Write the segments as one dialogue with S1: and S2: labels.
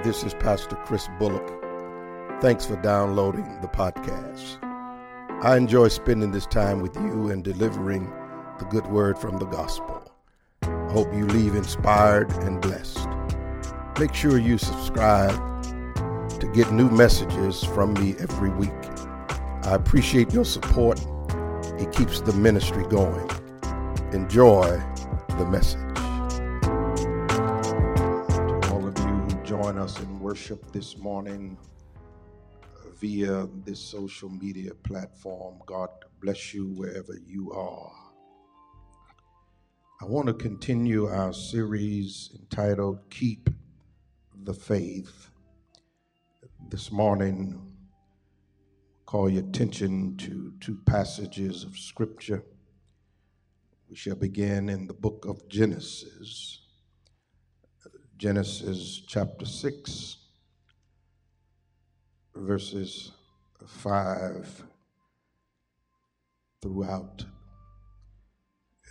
S1: This is Pastor Chris Bullock. Thanks for downloading the podcast. I enjoy spending this time with you and delivering the good word from the gospel. I hope you leave inspired and blessed. Make sure you subscribe to get new messages from me every week. I appreciate your support. It keeps the ministry going. Enjoy the message. Worship this morning via this social media platform, God bless you wherever you are. I want to continue our series entitled Keep the Faith. This morning, call your attention to two passages of Scripture. We shall begin in the book of Genesis, Genesis chapter 6, verses 5 throughout.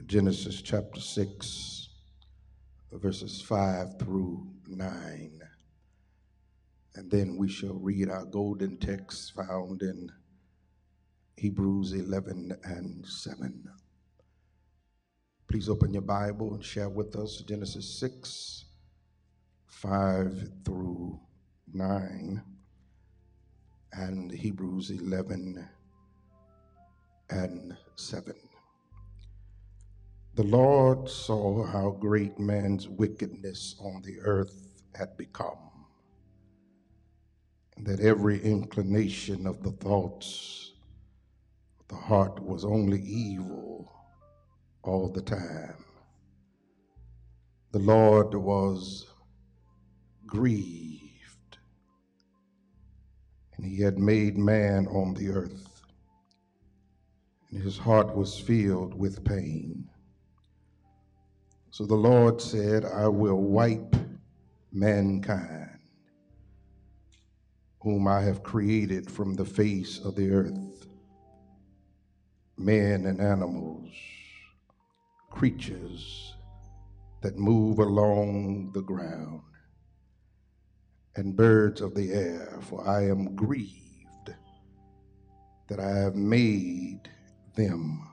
S1: Genesis chapter 6, verses 5 through 9. And then we shall read our golden text found in Hebrews 11 and 7. Please open your Bible and share with us Genesis 6, 5 through 9, and Hebrews 11 and 7. The Lord saw how great man's wickedness on the earth had become, and that every inclination of the thoughts of the heart was only evil all the time. The Lord was grieved, and he had made man on the earth, and his heart was filled with pain. So the Lord said, I will wipe mankind, whom I have created from the face of the earth, men and animals, creatures that move along the ground, and birds of the air, for I am grieved that I have made them.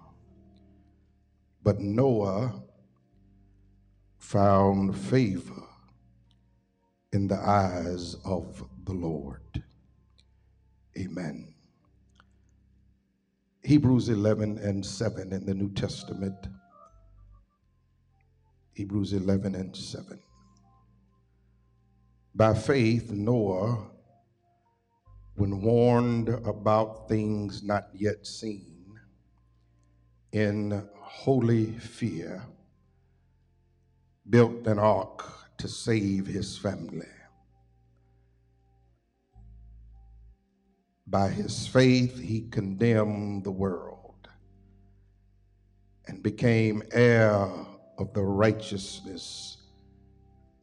S1: But Noah found favor in the eyes of the Lord. Amen. Hebrews 11 and 7 in the New Testament. Hebrews 11 and 7. By faith, Noah, when warned about things not yet seen, in holy fear, built an ark to save his family. By his faith, he condemned the world and became heir of the righteousness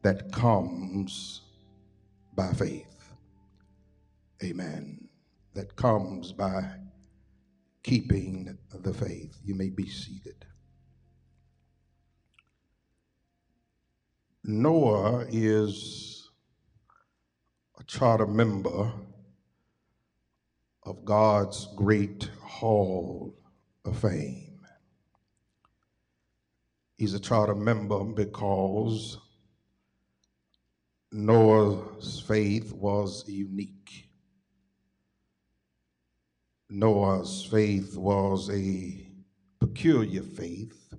S1: that comes by faith. Amen. That comes by keeping the faith. You may be seated. Noah is a charter member of God's great hall of fame. He's a charter member because Noah's faith was unique. Noah's faith was a peculiar faith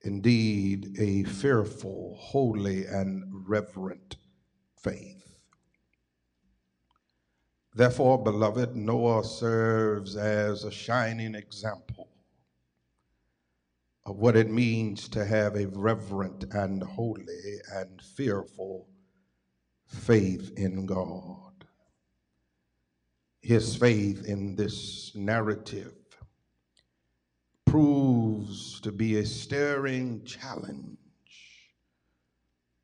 S1: indeed a fearful, holy, and reverent faith. Therefore, beloved, Noah serves as a shining example of what it means to have a reverent and holy and fearful faith in God. His faith in this narrative proves to be a stirring challenge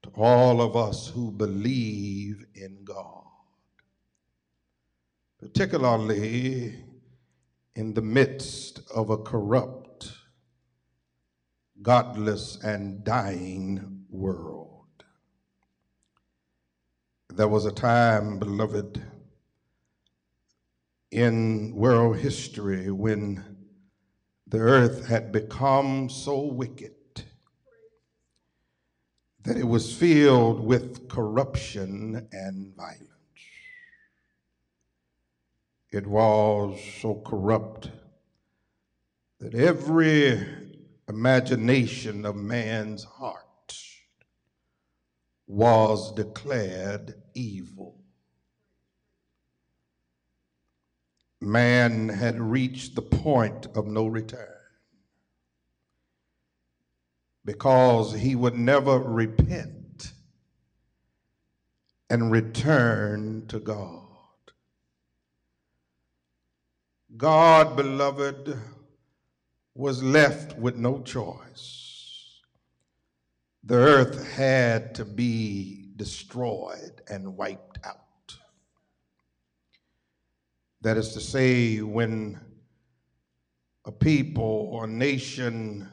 S1: to all of us who believe in God, particularly in the midst of a corrupt, godless, and dying world. There was a time, beloved, in world history when the earth had become so wicked that it was filled with corruption and violence. It was so corrupt that every imagination of man's heart was declared evil. Man had reached the point of no return because he would never repent and return to God. God, beloved, was left with no choice. The earth had to be destroyed and wiped out. That is to say, when a people or nation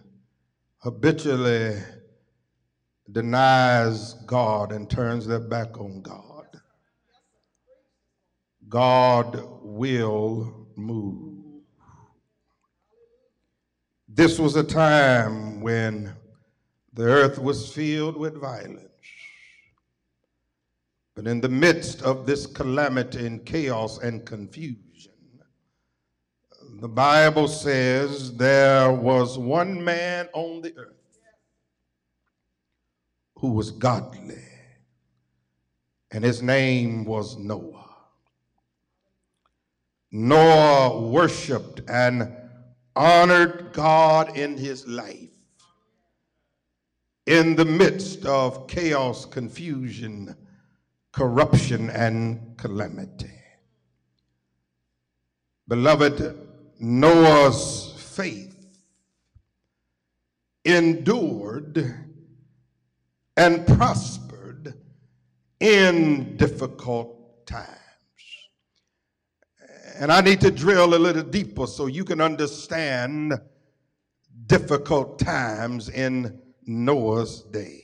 S1: habitually denies God and turns their back on God, God will move. This was a time when the earth was filled with violence. But in the midst of this calamity and chaos and confusion, the Bible says there was one man on the earth who was godly, and his name was Noah. Noah worshiped and honored God in his life in the midst of chaos, confusion, corruption, and calamity. Beloved, Noah's faith endured and prospered in difficult times. And I need to drill a little deeper so you can understand difficult times in Noah's day.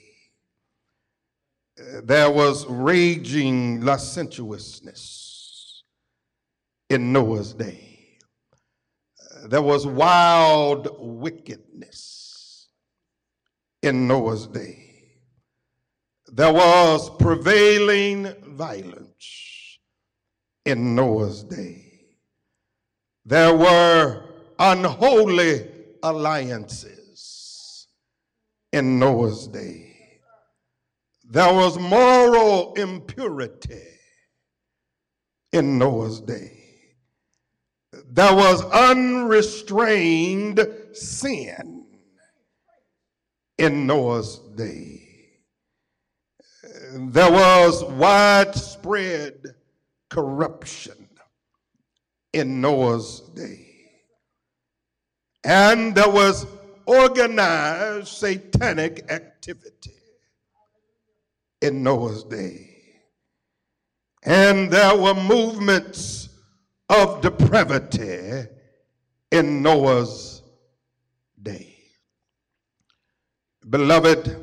S1: There was raging licentiousness in Noah's day. There was wild wickedness in Noah's day. There was prevailing violence in Noah's day. There were unholy alliances in Noah's day. There was moral impurity in Noah's day. There was unrestrained sin in Noah's day. There was widespread corruption in Noah's day. And there was organized satanic activity in Noah's day. And there were movements of depravity in Noah's day. Beloved,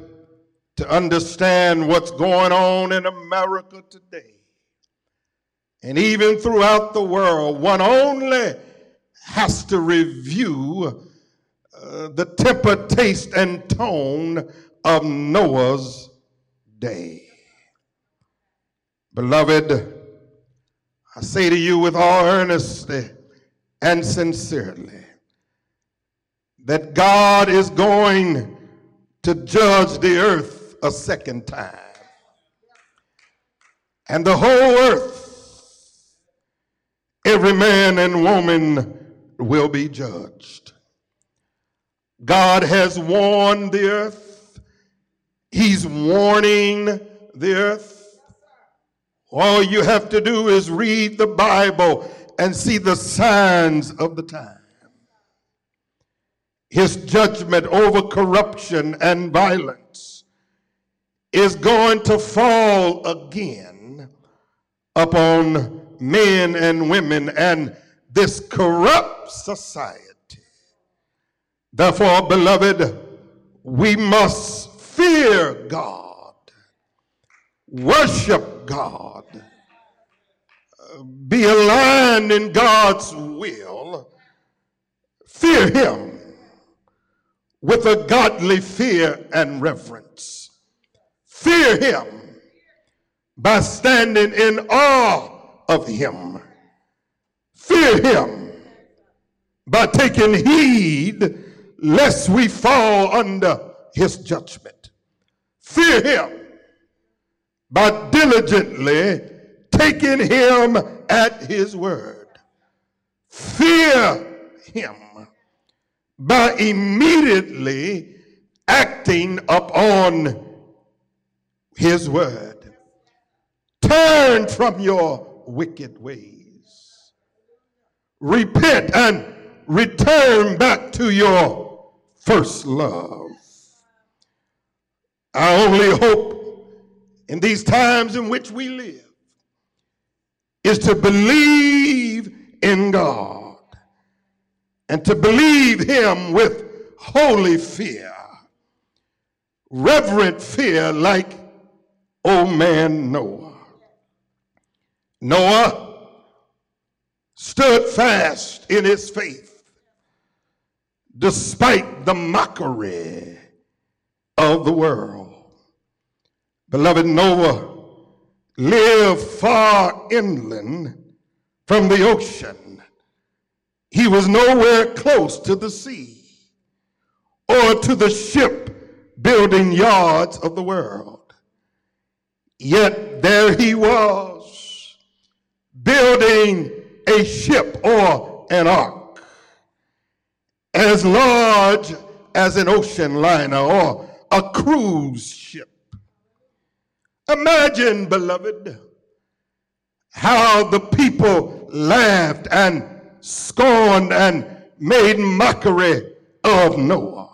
S1: to understand what's going on in America today, and even throughout the world, one only has to review uh, the temper, taste, and tone of Noah's day. Beloved, I say to you with all earnestly and sincerely that God is going to judge the earth a second time. And the whole earth every man and woman will be judged. God has warned the earth. He's warning the earth. All you have to do is read the Bible and see the signs of the time. His judgment over corruption and violence is going to fall again upon men and women and this corrupt society. Therefore, beloved, we must fear God, worship God, be aligned in God's will, fear Him with a godly fear and reverence. Fear Him by standing in awe of Him. Fear Him by taking heed lest we fall under His judgment. Fear Him by diligently taking him at his word. Fear him by immediately acting upon his word. Turn from your wicked ways. Repent and return back to your first love. I only hope in these times in which we live is to believe in God and to believe Him with holy fear, reverent fear, like old man Noah. Noah stood fast in his faith despite the mockery of the world. Beloved Noah lived far inland from the ocean. He was nowhere close to the sea or to the ship building yards of the world. Yet there he was building a ship or an ark as large as an ocean liner or a cruise ship. Imagine, beloved, how the people laughed and scorned and made mockery of Noah.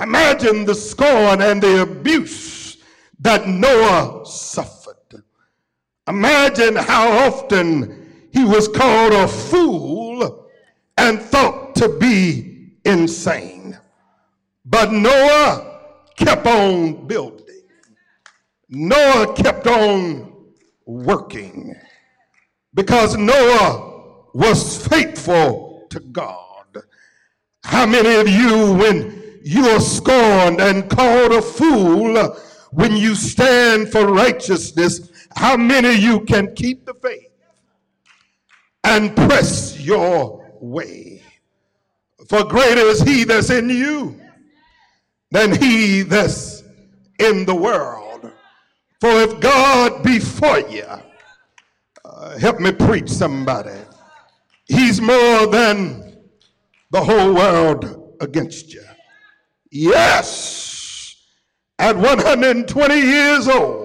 S1: Imagine the scorn and the abuse that Noah suffered. Imagine how often he was called a fool and thought to be insane. But Noah kept on building. Noah kept on working because Noah was faithful to God. How many of you, when you are scorned and called a fool, when you stand for righteousness, how many you can keep the faith and press your way? For greater is he that's in you than he that's in the world. For if God be for you, uh, help me preach somebody. He's more than the whole world against you. Yes, at 120 years old,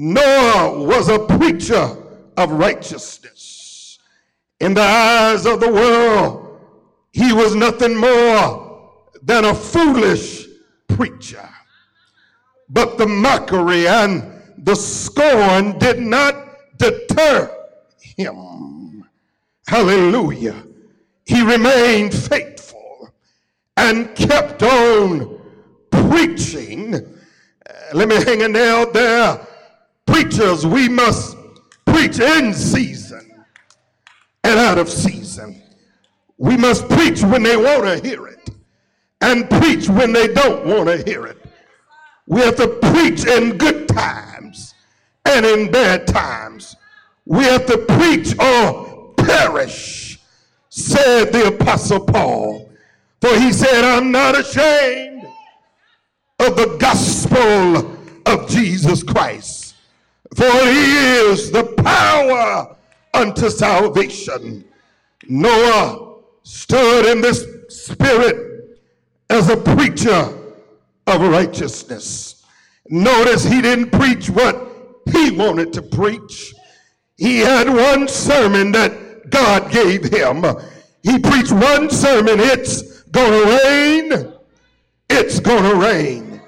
S1: Noah was a preacher of righteousness. In the eyes of the world, he was nothing more than a foolish preacher. But the mockery and the scorn did not deter him. Hallelujah. He remained faithful and kept on preaching. Uh, let me hang a nail there. Preachers, we must preach in season and out of season. We must preach when they want to hear it and preach when they don't want to hear it. We have to preach in good times and in bad times. We have to preach or perish, said the Apostle Paul. For he said, I'm not ashamed of the gospel of Jesus Christ, for he is the power unto salvation. Noah stood in this spirit as a preacher of righteousness. Notice he didn't preach what he wanted to preach. He had one sermon that God gave him. He preached one sermon. It's gonna rain. It's gonna rain.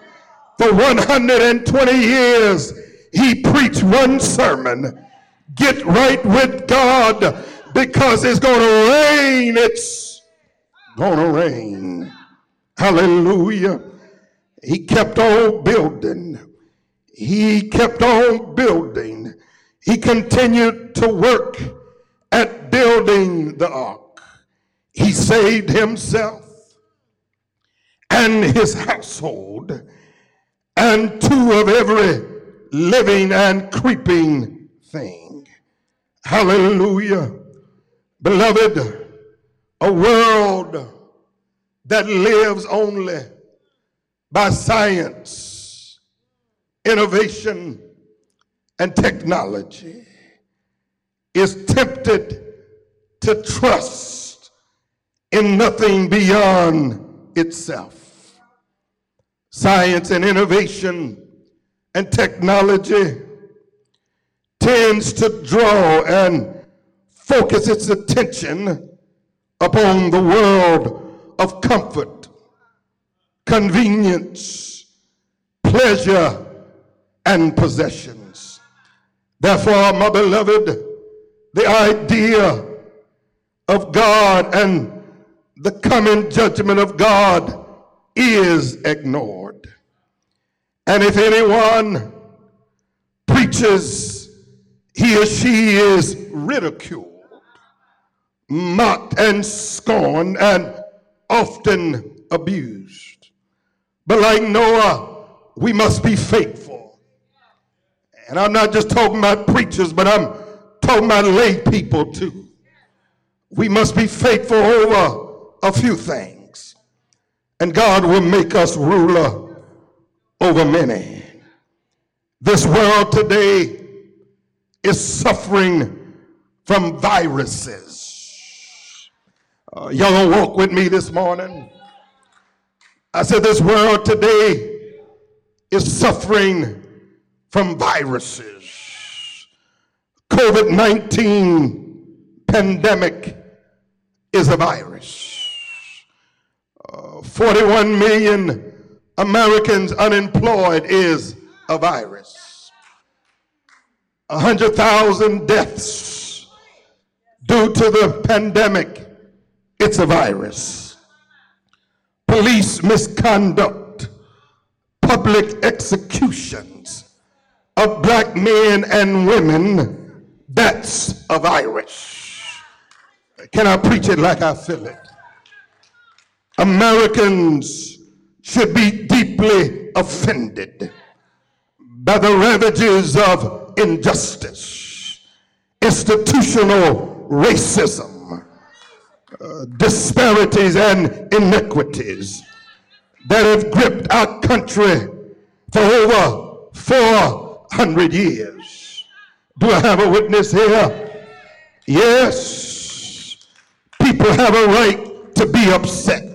S1: For 120 years, he preached one sermon. Get right with God because it's gonna rain. It's gonna rain. Hallelujah. He kept on building. he kept on building. He continued to work at building the ark. He saved himself and his household and two of every living and creeping thing. Hallelujah. Beloved, a world that lives only by science, innovation, and technology is tempted to trust in nothing beyond itself. Science and innovation and technology tends to draw and focus its attention upon the world of comfort, convenience, pleasure, and possessions. Therefore, my beloved, the idea of God and the coming judgment of God is ignored. And if anyone preaches, he or she is ridiculed, mocked, and scorned, and often abused. But like Noah, we must be faithful. And I'm not just talking about preachers, but I'm talking about lay people too. We must be faithful over a few things. And God will make us ruler over many. This world today is suffering from viruses. Uh, y'all gonna walk with me this morning? I said, This world today is suffering from viruses. COVID 19 pandemic is a virus. Uh, 41 million Americans unemployed is a virus. 100,000 deaths due to the pandemic, it's a virus. Police misconduct, public executions of black men and women, that's a virus. Can I preach it like I feel it? Americans should be deeply offended by the ravages of injustice, institutional racism, uh, disparities, and inequities that have gripped our country for over 400 years. Do I have a witness here? Yes. People have a right to be upset.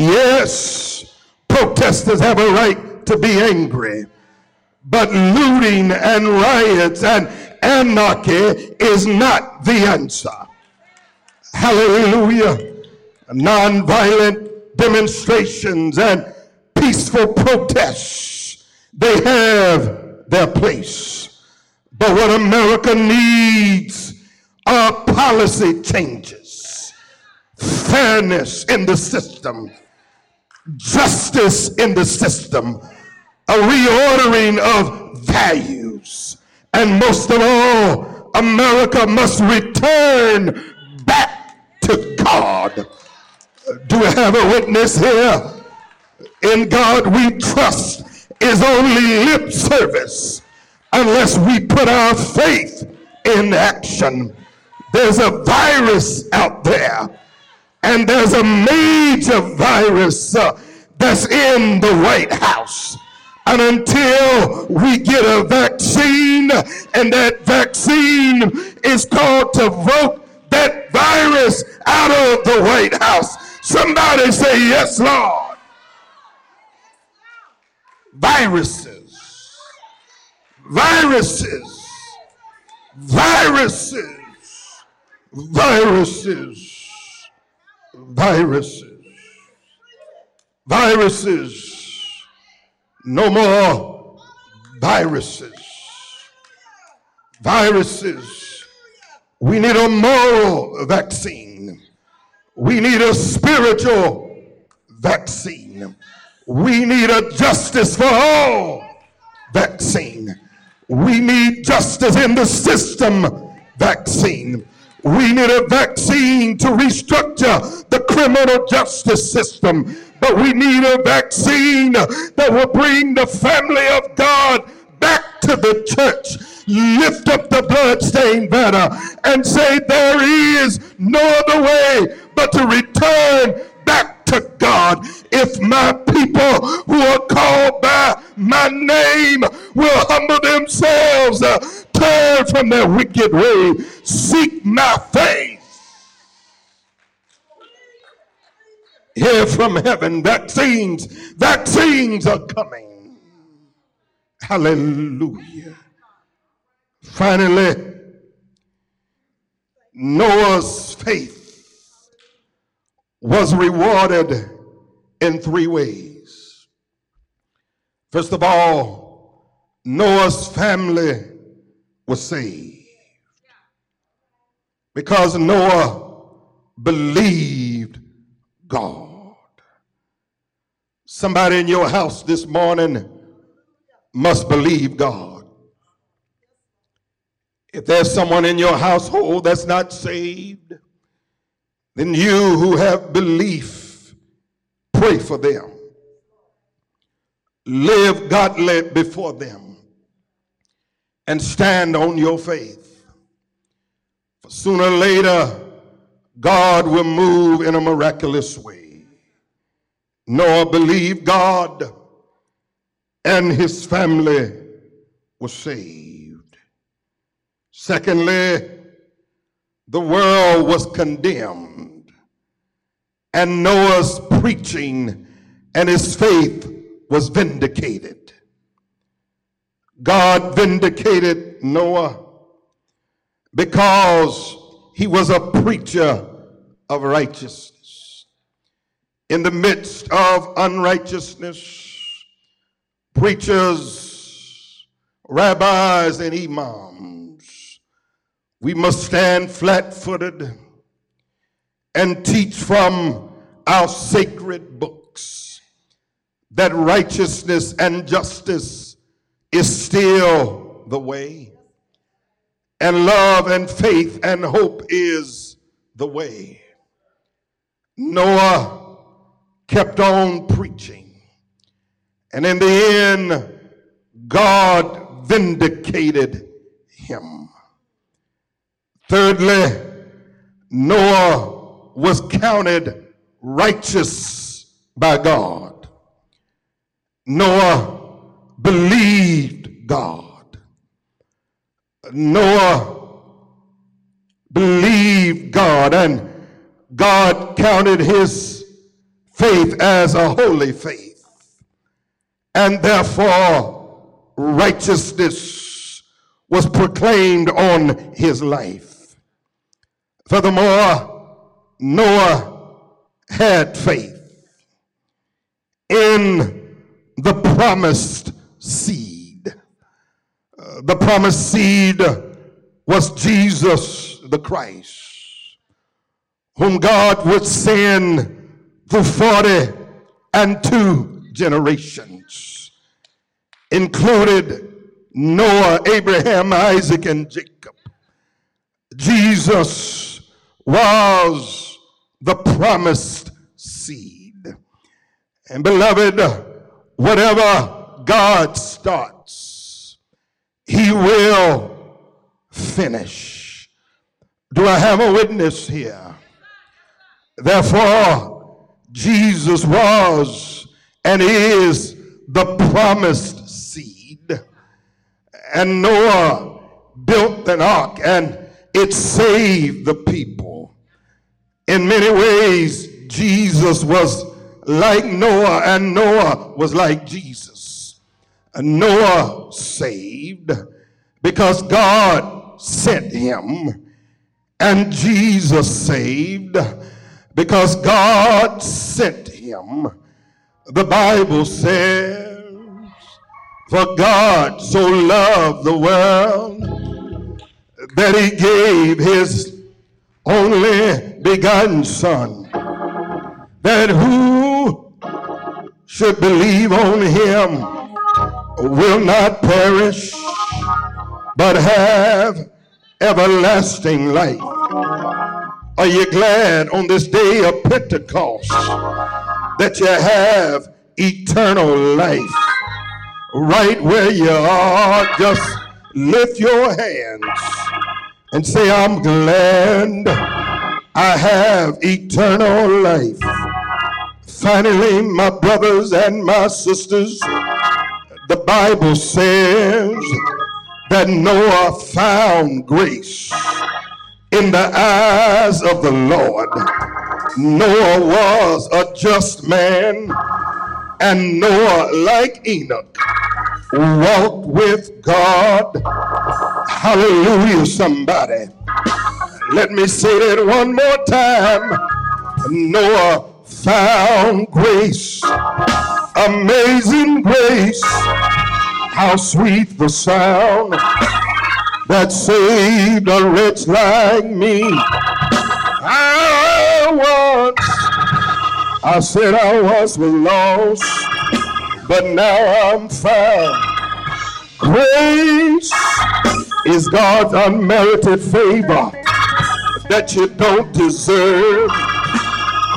S1: Yes, protesters have a right to be angry, but looting and riots and anarchy is not the answer. Hallelujah. Nonviolent demonstrations and peaceful protests, they have their place. But what America needs are policy changes, fairness in the system, justice in the system, a reordering of values, and most of all, America must return back to God. Do we have a witness here? In God we trust is only lip service unless we put our faith in action. There's a virus out there and there's a major virus uh, that's in the White House. And until we get a vaccine, and that vaccine is called to vote that virus out of the White House. Somebody say, Yes, Lord. Viruses, viruses, viruses, viruses viruses. Viruses. No more viruses. Viruses. We need a moral vaccine. We need a spiritual vaccine. We need a justice for all vaccine. We need justice in the system vaccine. We need a vaccine to restructure the criminal justice system. But we need a vaccine that will bring the family of God back to the church. Lift up the bloodstained banner and say, There is no other way but to return back to God. If my people who are called by my name will humble themselves, uh, turn from their wicked way, seek my face. Hear from heaven, vaccines, vaccines are coming. Hallelujah. Finally, Noah's faith was rewarded in three ways. First of all, Noah's family was saved because Noah believed God. Somebody in your house this morning must believe God. If there's someone in your household that's not saved, then you who have belief, pray for them. Live godly before them and stand on your faith. For sooner or later, God will move in a miraculous way. Noah believed God and his family was saved. Secondly, the world was condemned, and Noah's preaching and his faith was vindicated. God vindicated Noah because he was a preacher of righteousness. In the midst of unrighteousness, preachers, rabbis, and imams we must stand flat footed and teach from our sacred books that righteousness and justice is still the way, and love and faith and hope is the way. Noah kept on preaching, and in the end, God vindicated him. Thirdly, Noah was counted righteous by God. Noah believed God. Noah believed God, and God counted his faith as a holy faith. And therefore, righteousness was proclaimed on his life. Furthermore, Noah had faith in the promised seed. Uh, the promised seed was Jesus the Christ, whom God would send through 40 and two generations, included Noah, Abraham, Isaac, and Jacob. Jesus was the promised seed. And beloved, whatever God starts, he will finish. Do I have a witness here? Therefore, Jesus was and is the promised seed. And Noah built an ark and it saved the people. In many ways, Jesus was like Noah, and Noah was like Jesus. Noah saved because God sent him, and Jesus saved because God sent him. The Bible says, For God so loved the world that he gave his only begotten Son, that who should believe on him will not perish, but have everlasting life. Are you glad on this day of Pentecost that you have eternal life? Right where you are, just lift your hands and say, I'm glad I have eternal life. Finally, my brothers and my sisters, the Bible says that Noah found grace in the eyes of the Lord. Noah was a just man, and Noah, like Enoch, walked with God. Hallelujah, somebody. Let me say that one more time. Noah found grace, amazing grace. How sweet the sound that saved a wretch like me. I once, I said I was lost, but now I'm found. Grace is God's unmerited favor that you don't deserve.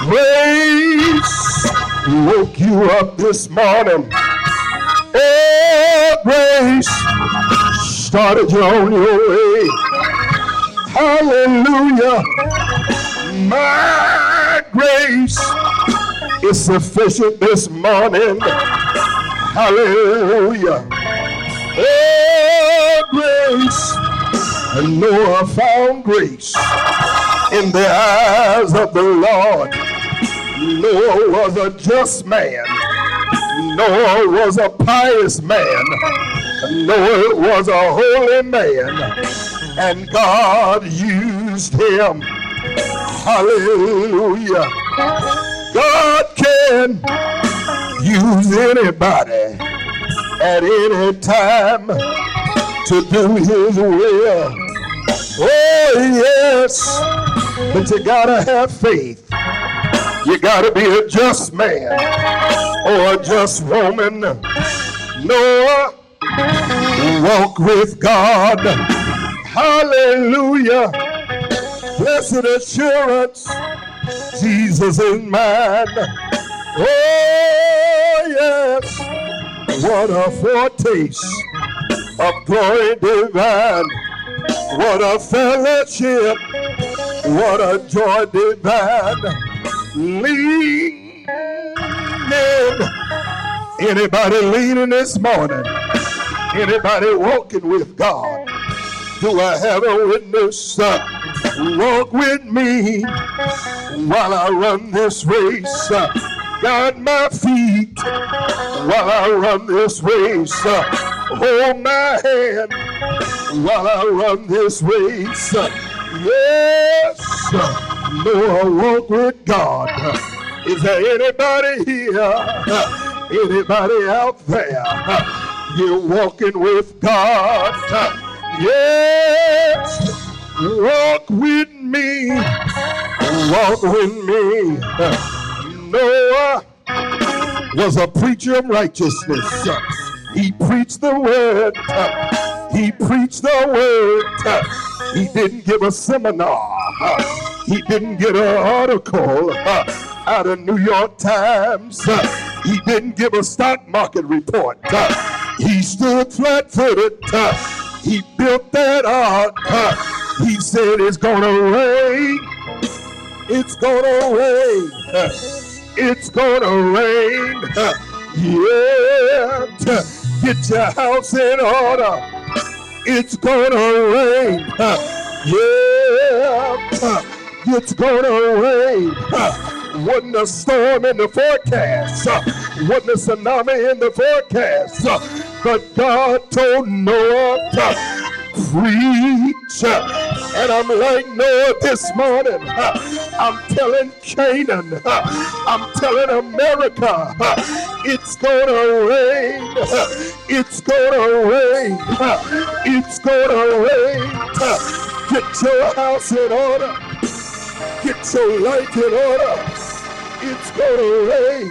S1: Grace woke you up this morning. Oh, grace started you on your way. Hallelujah. My grace is sufficient this morning. Hallelujah. Oh, grace. And Noah found grace in the eyes of the Lord. Noah was a just man. Noah was a pious man. Noah was a holy man. And God used him. Hallelujah. God can use anybody at any time to do his will. Oh, yes. But you gotta have faith. You gotta be a just man or a just woman. Noah, walk with God. Hallelujah. Blessed assurance, Jesus is mine. Oh, yes. What a foretaste of glory divine. What a fellowship. What a joy divine. Leaning. Anybody leaning this morning? Anybody walking with God? Do I have a witness? Walk with me while I run this race. Guide my feet while I run this race. Hold my hand while I run this race. Yes, Noah walk with God. Is there anybody here? Anybody out there? You're walking with God. Yes, walk with me. Walk with me. Noah was a preacher of righteousness. He preached the word. He preached the word. He didn't give a seminar. He didn't get an article uh, out of New York Times. Uh, He didn't give a stock market report. Uh, He stood flat-footed. Uh, He built that ark. Uh, He said it's gonna rain. It's gonna rain. Uh, It's gonna rain. Yeah. Get your house in order. It's gonna rain. Yeah. It's gonna rain. Uh, Wasn't a storm in the forecast. Uh, Wasn't a tsunami in the forecast. But God told Noah to preach. And I'm like Noah this morning. I'm telling Canaan. I'm telling America. It's gonna rain. It's gonna rain. It's gonna rain. Get your house in order. Get your life in order. It's gonna rain.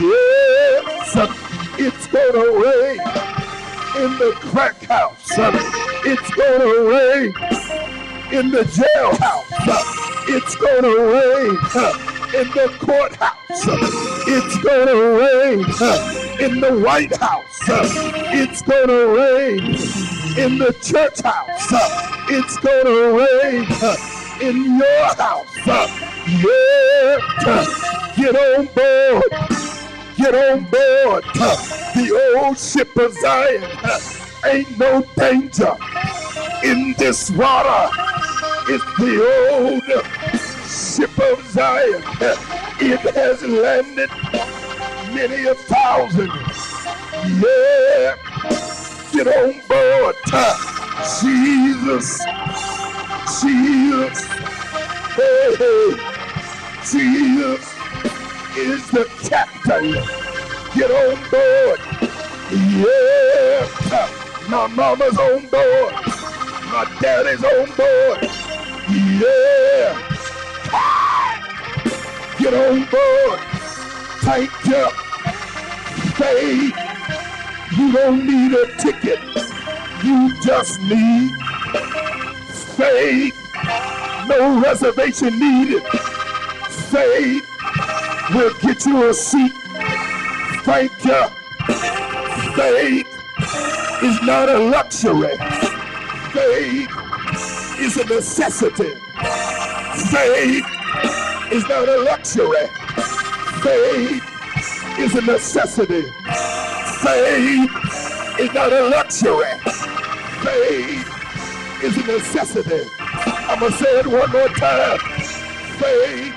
S1: Yes. It's gonna rain in the crack house. It's gonna rain in the jailhouse. It's gonna rain in the courthouse. It's gonna rain in the White House. It's gonna rain in the church house. It's gonna rain in your house. Yeah. Get on board. Get on board. The old ship of Zion. Ain't no danger in this water. It's the old ship of Zion. It has landed many a thousand. Yeah, get on board. Jesus, Jesus, hey, hey. Jesus is the captain. Get on board. Yeah, my mama's on board. My daddy's on board. Yeah. Get on board. Tank up. Stay. You don't need a ticket. You just need faith. No reservation needed. Faith will get you a seat. Thank you. Faith is not a luxury. Faith is a necessity. Faith is not a luxury. Faith is a necessity. Faith is not a luxury. Faith is a necessity. I'm going to say it one more time. Faith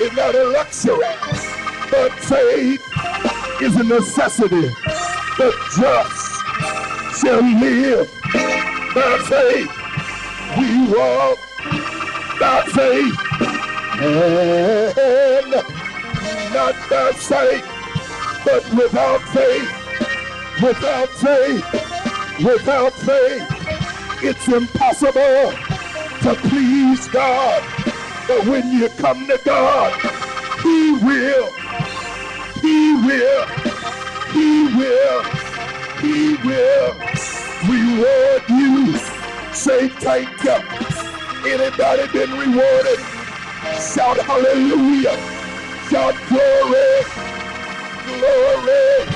S1: is not a luxury, but faith is a necessity. The just shall live by faith. We walk by faith and not by sight, but without faith, without faith, without faith, it's impossible to please God. But when you come to God, He will, He will, He will, He will reward you Say thank you. Anybody been rewarded? Shout hallelujah. Shout glory. Glory.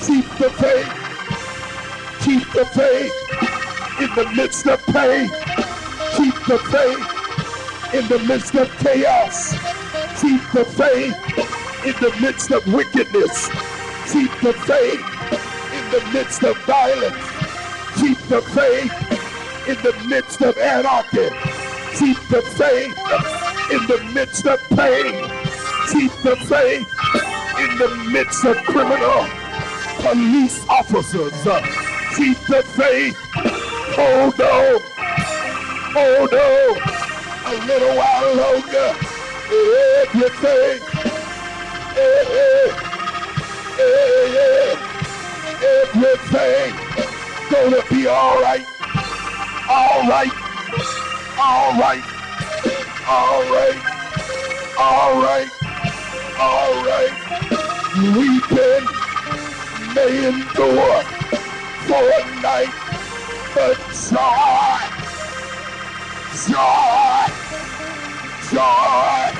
S1: Keep the faith. Keep the faith in the midst of pain. Keep the faith in the midst of chaos. Keep the faith in the midst of wickedness. Keep the faith in the midst of violence. Keep the faith in the midst of anarchy. Keep the faith in the midst of pain. Keep the faith in the midst of criminal police officers. Keep the faith. Hold on. Hold on. A little while longer. Everything. Everything gonna be all right. All right. All right. All right. All right. All right. Weeping may endure for a night, joy, joy, joy,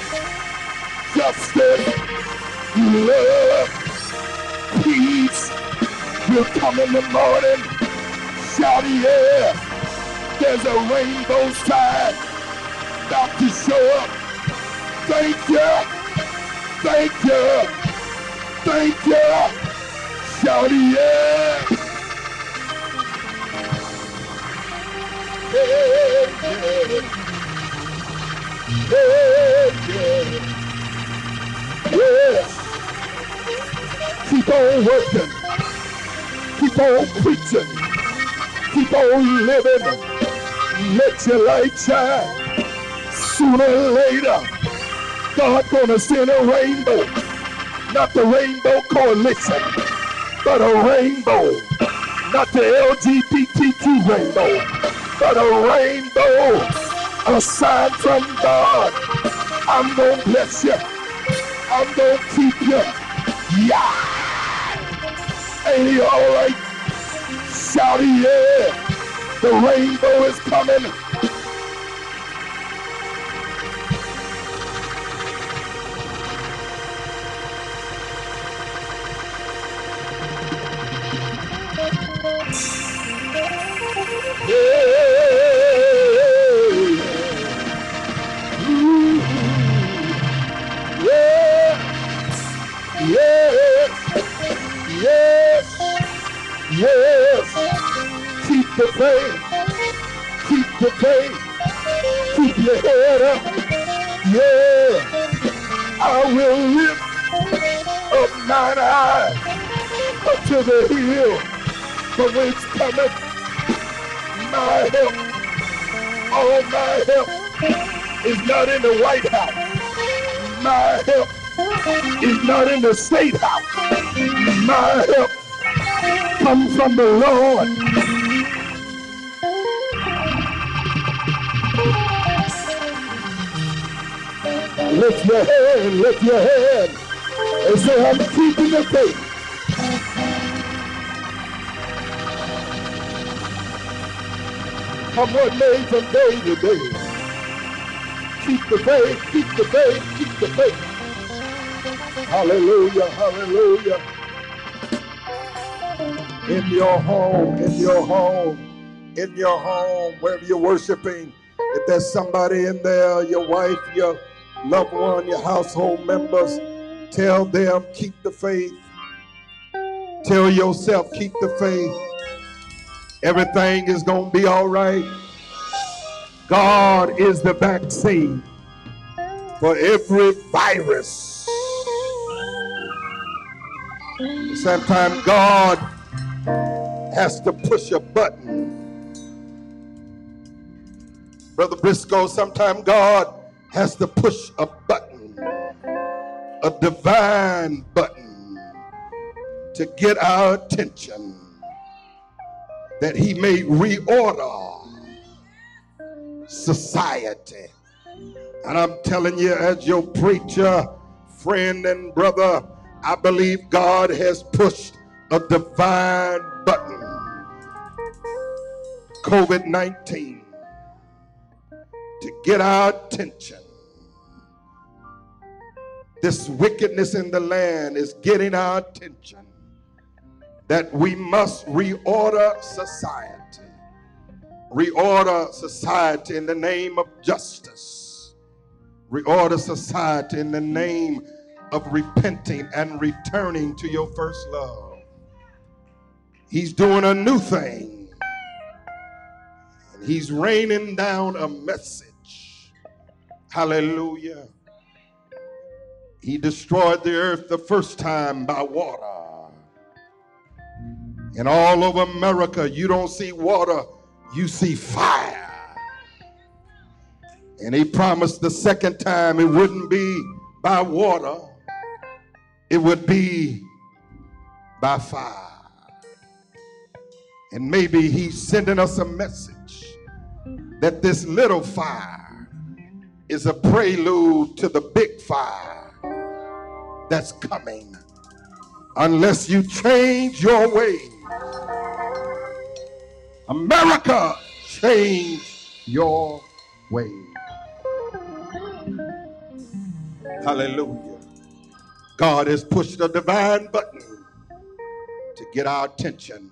S1: justice, love, peace will come in the morning. Shout yeah. There's a rainbow sign about to show up. Thank you. Thank you. Thank you. Shout yeah. Keep on working. Keep on preaching. Keep on living. Let your light shine. Sooner or later, God gonna send a rainbow. Not the Rainbow Coalition, but a rainbow. Not the LGBTQ rainbow, but a rainbow. A sign from God. I'm gonna bless you. I'm gonna keep you. Yeah. Ain't he all right? Shout yeah. The rainbow is coming. In the State House. My help comes from the Lord Lift your hand, lift your hand, and say, I'm keeping the faith. I'm what made from day to day. Keep the faith, keep the faith, keep the faith. Hallelujah, hallelujah. In your home, in your home, in your home, wherever you're worshiping, if there's somebody in there, your wife, your loved one, your household members, tell them, keep the faith. Tell yourself, keep the faith. Everything is going to be all right. God is the vaccine for every virus. Sometimes God has to push a button. Brother Briscoe, sometimes God has to push a button, a divine button, to get our attention that he may reorder society. And I'm telling you, as your preacher, friend, and brother, I believe God has pushed a divine button. COVID 19 to get our attention. This wickedness in the land is getting our attention that we must reorder society. Reorder society in the name of justice. Reorder society in the name of repenting and returning to your first love. He's doing a new thing. And he's raining down a message Hallelujah. He destroyed the earth the first time by water. And all over America, you don't see water, you see fire. And he promised the second time it wouldn't be by water, it would be by fire. And maybe he's sending us a message that this little fire is a prelude to the big fire that's coming unless you change your ways. America, change your ways. Hallelujah. God has pushed a divine button to get our attention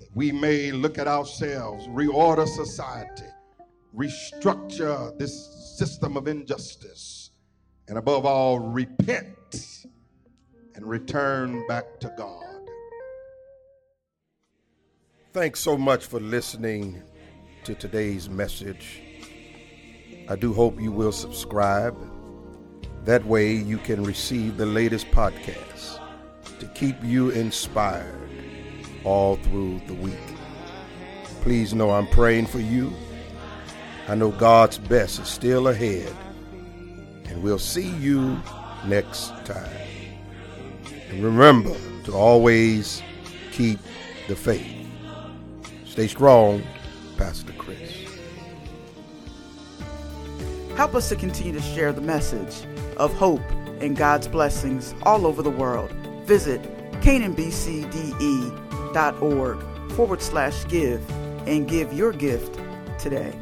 S1: that we may look at ourselves, reorder society, restructure this system of injustice, and above all, repent and return back to God. Thanks so much for listening to today's message. I do hope you will subscribe. That way, you can receive the latest podcasts to keep you inspired all through the week. Please know I'm praying for you I know God's best is still ahead. And we'll see you next time. And remember to always keep the faith. Stay strong, Pastor Chris.
S2: Help us to continue to share the message of hope and God's blessings all over the world. Visit canaanbcde.org forward slash give and give your gift today.